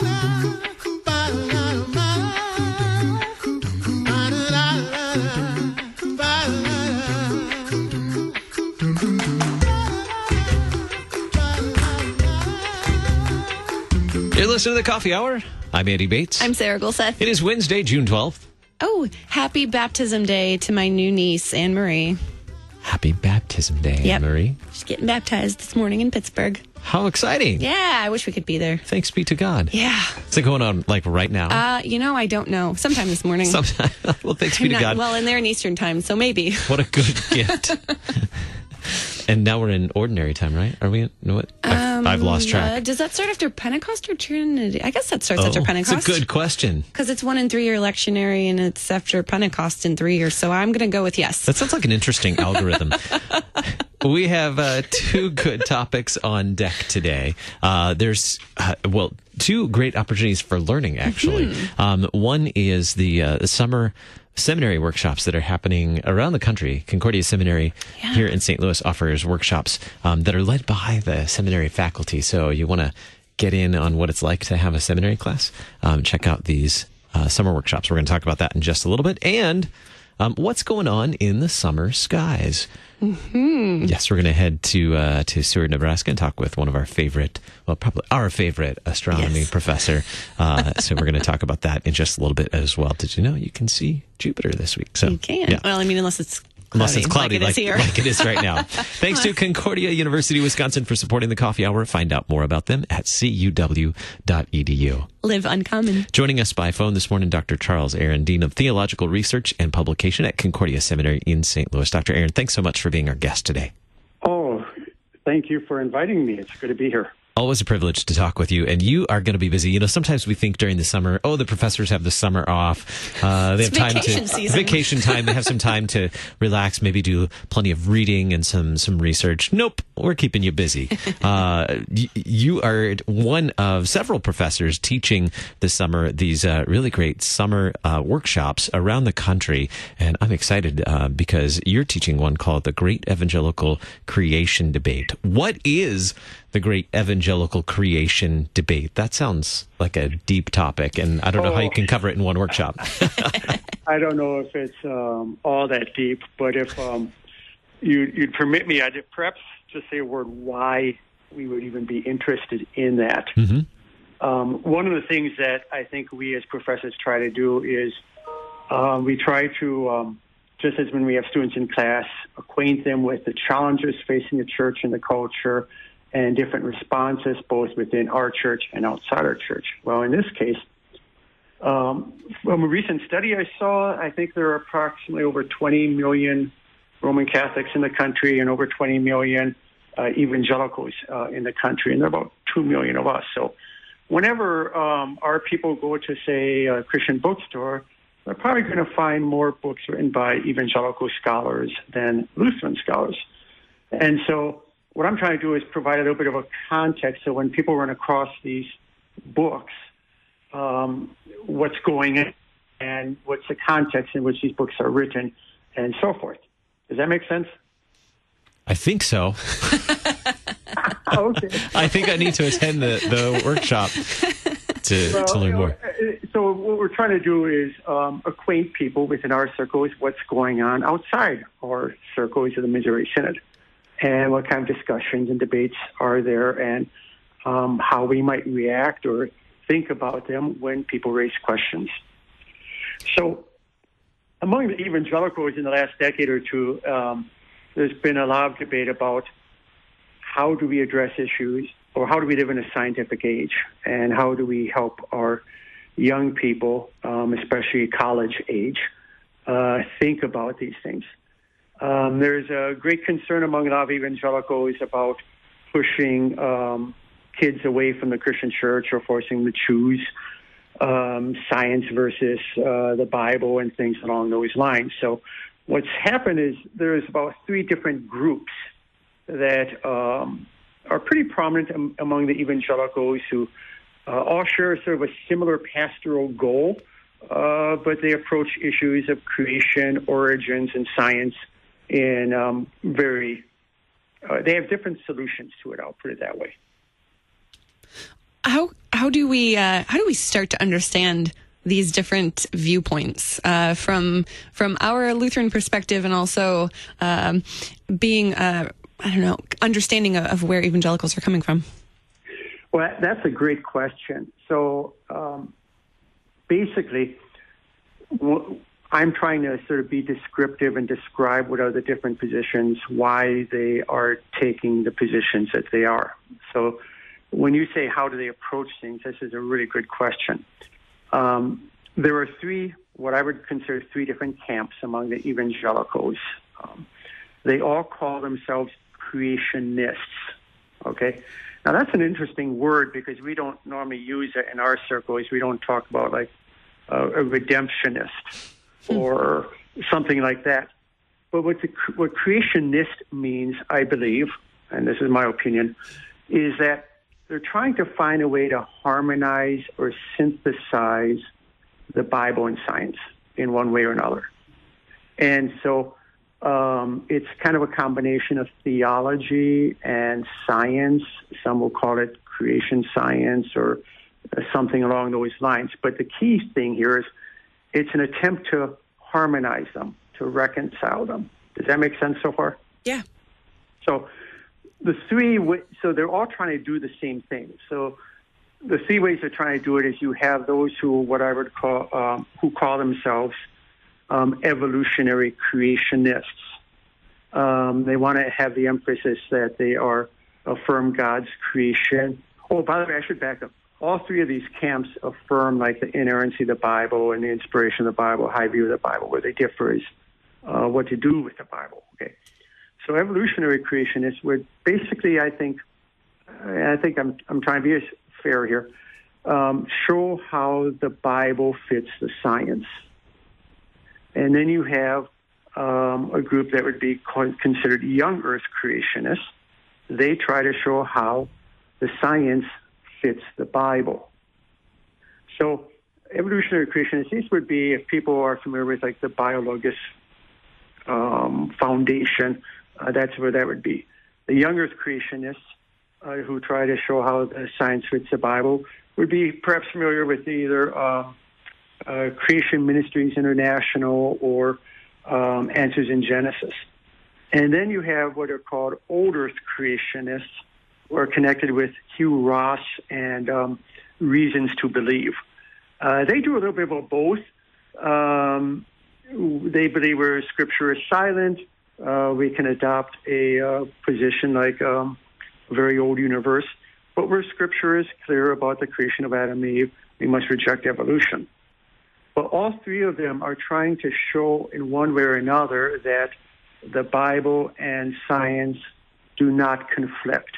You're listening to the Coffee Hour. I'm Andy Bates. I'm Sarah Gulseth. It is Wednesday, June 12th. Oh, happy baptism day to my new niece, Anne Marie. Happy Baptism Day, Yep. Marie. She's getting baptized this morning in Pittsburgh. How exciting. Yeah, I wish we could be there. Thanks be to God. Yeah. Is it going on like right now? Uh, you know, I don't know. Sometime this morning. Sometime. well, thanks be I'm to not- God. Well, and they're in Eastern time, so maybe. what a good gift. And now we're in ordinary time, right? Are we? in no, what? I've, I've lost Uh, track. does that start after Pentecost or Trinity? I guess that starts after Oh, Pentecost. It's a good question. Because it's one in three year lectionary and it's after Pentecost in three years. So I'm going to go with yes. That sounds like an interesting algorithm. We have uh, two good topics on deck today. Uh, there's, uh, well, two great opportunities for learning, actually. Um, one is the uh, summer seminary workshops that are happening around the country. Concordia Seminary Yeah. here in St. Louis offers workshops um, that are led by the seminary faculty. So you want to get in on what it's like to have a seminary class, um, check out these uh, summer workshops. We're going to talk about that in just a little bit. And um, what's going on in the summer skies? Yes, we're going to head to uh, to Seward, Nebraska, and talk with one of our favorite, well, probably our favorite astronomy Yes. professor. Uh, so we're going to talk about that in just a little bit as well. Did you know you can see Jupiter this week? So you can. yeah. Well, I mean, unless it's Unless it's cloudy like it is here. like it is right now. Thanks to Concordia University, Wisconsin for supporting the coffee hour. Find out more about them at cuw.edu. Live uncommon. Joining us by phone this morning, Dr. Charles Arand, Dean of Theological Research and Publication at Concordia Seminary in St. Louis. Dr. Arand, thanks so much for being our guest today. Oh, thank you for inviting me. It's good to be here. Always a privilege to talk with you, and you are going to be busy. You know, sometimes we think during the summer, oh, the professors have the summer off. Uh, they It's have time to season. vacation time. They have some time to relax, maybe do plenty of reading and some some research. Nope, we're keeping you busy. uh, y- you are one of several professors teaching this summer these uh, really great summer uh, workshops around the country, and I'm excited uh, because you're teaching one called the Great Evangelical Creation Debate. What is the Great Evangelical Creation Debate? That sounds like a deep topic, and I don't know how you can cover it in one workshop. I don't know if it's um, all that deep, but if um, you, you'd permit me, I'd perhaps just say a word why we would even be interested in that. Um, one of the things that I think we as professors try to do is um, we try to, um, just as when we have students in class, acquaint them with the challenges facing the church and the culture and different responses both within our church and outside our church. Well, in this case, um, from a recent study I saw, I think there are approximately over 20 million Roman Catholics in the country and over 20 million uh, evangelicals uh, in the country, and there are about 2 million of us. So, whenever um, our people go to, say, a Christian bookstore, they're probably going to find more books written by evangelical scholars than Lutheran scholars. And so, what I'm trying to do is provide a little bit of a context so when people run across these books, um, what's going on and what's the context in which these books are written and so forth. Does that make sense? I think so. okay. I think I need to attend the, the workshop to, Well, to learn more. uh, So what we're trying to do is um, acquaint people within our circles what's going on outside our circles of the Missouri Synod, and what kind of discussions and debates are there, and um, how we might react or think about them when people raise questions. So, among the evangelicals in the last decade or two, um, there's been a lot of debate about how do we address issues or how do we live in a scientific age and how do we help our young people, um, especially college age, uh, think about these things. Um, there's a great concern among lot evangelicals about pushing um, kids away from the Christian church or forcing them to choose um, science versus uh, the Bible and things along those lines. So, what's happened is there's about three different groups that um, are pretty prominent am- among the evangelicals who uh, all share sort of a similar pastoral goal, uh, but they approach issues of creation, origins, and science in um, very. Uh, they have different solutions to it. I'll put it that way. How how do we uh, how do we start to understand these different viewpoints uh, from from our Lutheran perspective, and also um, being uh, I don't know understanding of, of, where evangelicals are coming from? Well, that's a great question. So um, basically, I'm trying to sort of be descriptive and describe what are the different positions, why they are taking the positions that they are. So when you say how do they approach things, this is a really good question. Um, there are three, what I would consider three different camps among the evangelicals. Um, they all call themselves creationists. Okay? Now that's an interesting word because we don't normally use it in our circles. We don't talk about like uh, a redemptionist. Or something like that. But what, the, what creationist means, I believe, and this is my opinion, is that they're trying to find a way to harmonize or synthesize the Bible and science in one way or another. And so um, it's kind of a combination of theology and science. Some will call it creation science or something along those lines. But the key thing here is it's an attempt to harmonize them, to reconcile them. Does that make sense so far? Yeah. So the three, so they're all trying to do the same thing. So the three ways they're trying to do it is you have those who, what I would call, um, who call themselves um, evolutionary creationists. Um, they want to have the emphasis that they are affirm God's creation. Oh, by the way, I should back up. All three of these camps affirm like the inerrancy of the Bible and the inspiration of the Bible, high view of the Bible. Where they differ is uh, what to do with the Bible. Okay, so evolutionary creationists would basically, I think, I think I'm I'm trying to be fair here, um, show how the Bible fits the science. And then you have um, a group that would be considered young Earth creationists. They try to show how the science fits the Bible. So, evolutionary creationists, would be, if people are familiar with like the Biologos um, Foundation, uh, that's where that would be. The young Earth creationists uh, who try to show how the science fits the Bible would be perhaps familiar with either uh, uh, Creation Ministries International or um, Answers in Genesis. And then you have what are called Old Earth creationists, are connected with Hugh Ross and um, Reasons to Believe. Uh, they do a little bit of both. Um, they believe where Scripture is silent, uh, we can adopt a uh, position like um, very old universe. But where Scripture is clear about the creation of Adam and Eve, we must reject evolution. But all three of them are trying to show in one way or another that the Bible and science do not conflict.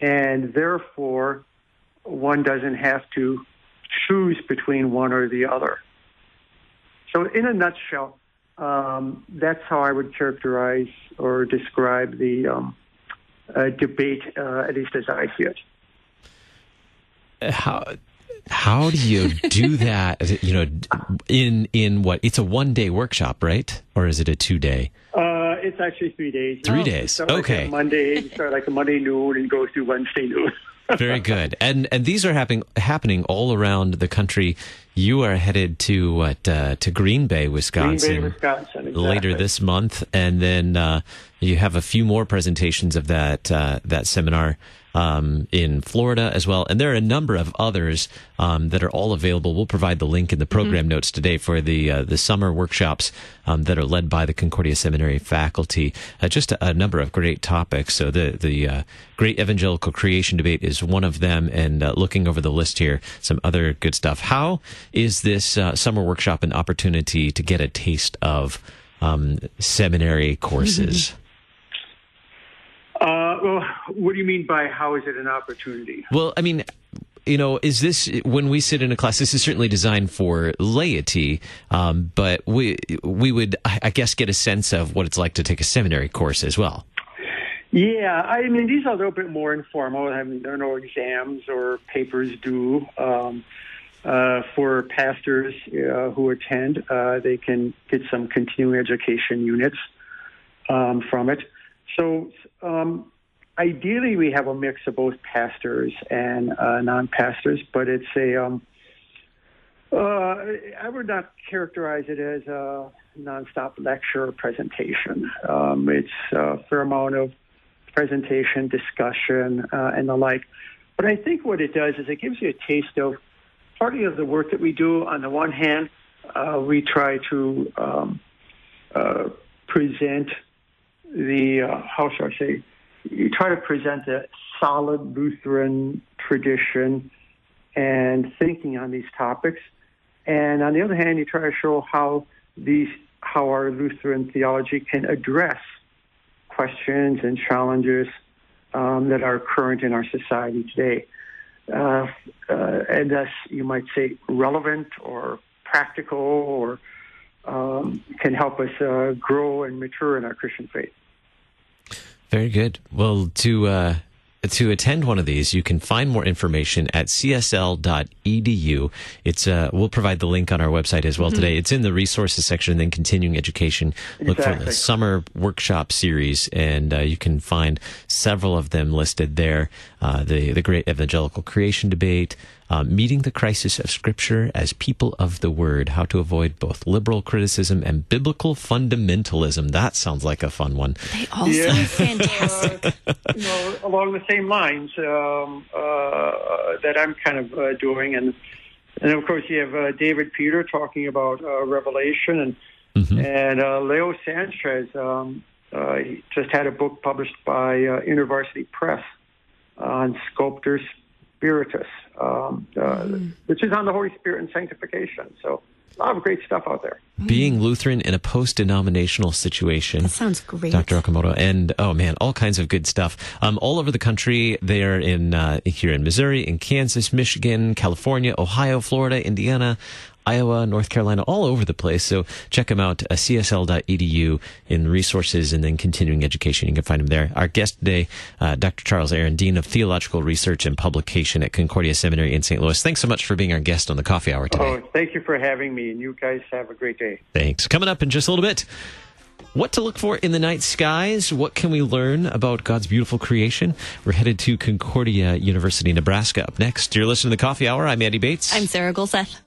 And therefore, one doesn't have to choose between one or the other. So, in a nutshell, um, that's how I would characterize or describe the um, uh, debate, uh, at least as I see it. How how do you do that? you know, in in what? It's a one day workshop, right? Or is it a two day? It's actually three days. Three days. Okay. Monday, start like a Monday noon and go through Wednesday noon. Very good. And and these are happening happening all around the country. You are headed to what uh, to Green Bay, Wisconsin, Green Bay, Wisconsin exactly. later this month, and then uh, you have a few more presentations of that uh, that seminar um, in Florida as well. And there are a number of others um, that are all available. We'll provide the link in the program mm-hmm. notes today for the uh, the summer workshops um, that are led by the Concordia Seminary faculty. Uh, just a, a, number of great topics. So the the uh, Great Evangelical Creation Debate is one of them. And uh, looking over the list here, some other good stuff. How is this uh, summer workshop an opportunity to get a taste of um, seminary courses? Mm-hmm. Uh, well, what do you mean by how is it an opportunity? Well, I mean, you know, is this when we sit in a class? This is certainly designed for laity, um, but we we would, I guess, get a sense of what it's like to take a seminary course as well. Yeah, I mean, these are a little bit more informal. I mean, there are no exams or papers due. Um, uh, for pastors uh, who attend, uh, they can get some continuing education units um, from it. So um, ideally, we have a mix of both pastors and uh, non-pastors, but it's a um, uh, I would not characterize it as a nonstop lecture or presentation. Um, it's a fair amount of presentation, discussion, uh, and the like. But I think what it does is it gives you a taste of partly of the work that we do. On the one hand, uh, we try to um, uh, present the uh, how shall I say? You try to present a solid Lutheran tradition and thinking on these topics. And on the other hand, you try to show how these how our Lutheran theology can address questions and challenges um, that are current in our society today. Uh, uh, and thus, you might say, relevant or practical or um, can help us uh, grow and mature in our Christian faith. Very good. Well, to uh, to attend one of these, you can find more information at csl.edu. It's uh, we'll provide the link on our website as well mm-hmm. today. It's in the resources section, and then continuing education. Look for the summer workshop series, and uh, you can find several of them listed there. Uh, the the Great Evangelical Creation Debate, uh, meeting the crisis of Scripture as people of the Word, how to avoid both liberal criticism and biblical fundamentalism. That sounds like a fun one. They all yeah. sound fantastic. Uh, you know, along the same lines um, uh, that I'm kind of uh, doing, and and of course you have uh, David Peter talking about uh, Revelation, and mm-hmm. and Leo Sanchez um, just had a book published by InterVarsity Press on Sculptor Spiritus um, uh, mm. which is on the Holy Spirit and sanctification. So a lot of great stuff out there. Being Lutheran in a post-denominational situation. That sounds great. Dr. Okamoto. And, oh man, all kinds of good stuff. Um, all over the country. They are in, uh, here in Missouri, in Kansas, Michigan, California, Ohio, Florida, Indiana, Iowa, North Carolina, all over the place. So check them out, uh, csl.edu in resources and then continuing education. You can find them there. Our guest today, uh, Dr. Charles Arand, Dean of Theological Research and Publication at Concordia Seminary in St. Louis. Thanks so much for being our guest on the coffee hour today. Oh, thank you for having me, and you guys have a great day. Thanks. Coming up in just a little bit. What to look for in the night skies? What can we learn about God's beautiful creation? We're headed to Concordia University, Nebraska. Up next, you're listening to the Coffee Hour. I'm Andy Bates. I'm Sarah Gulseth. Love.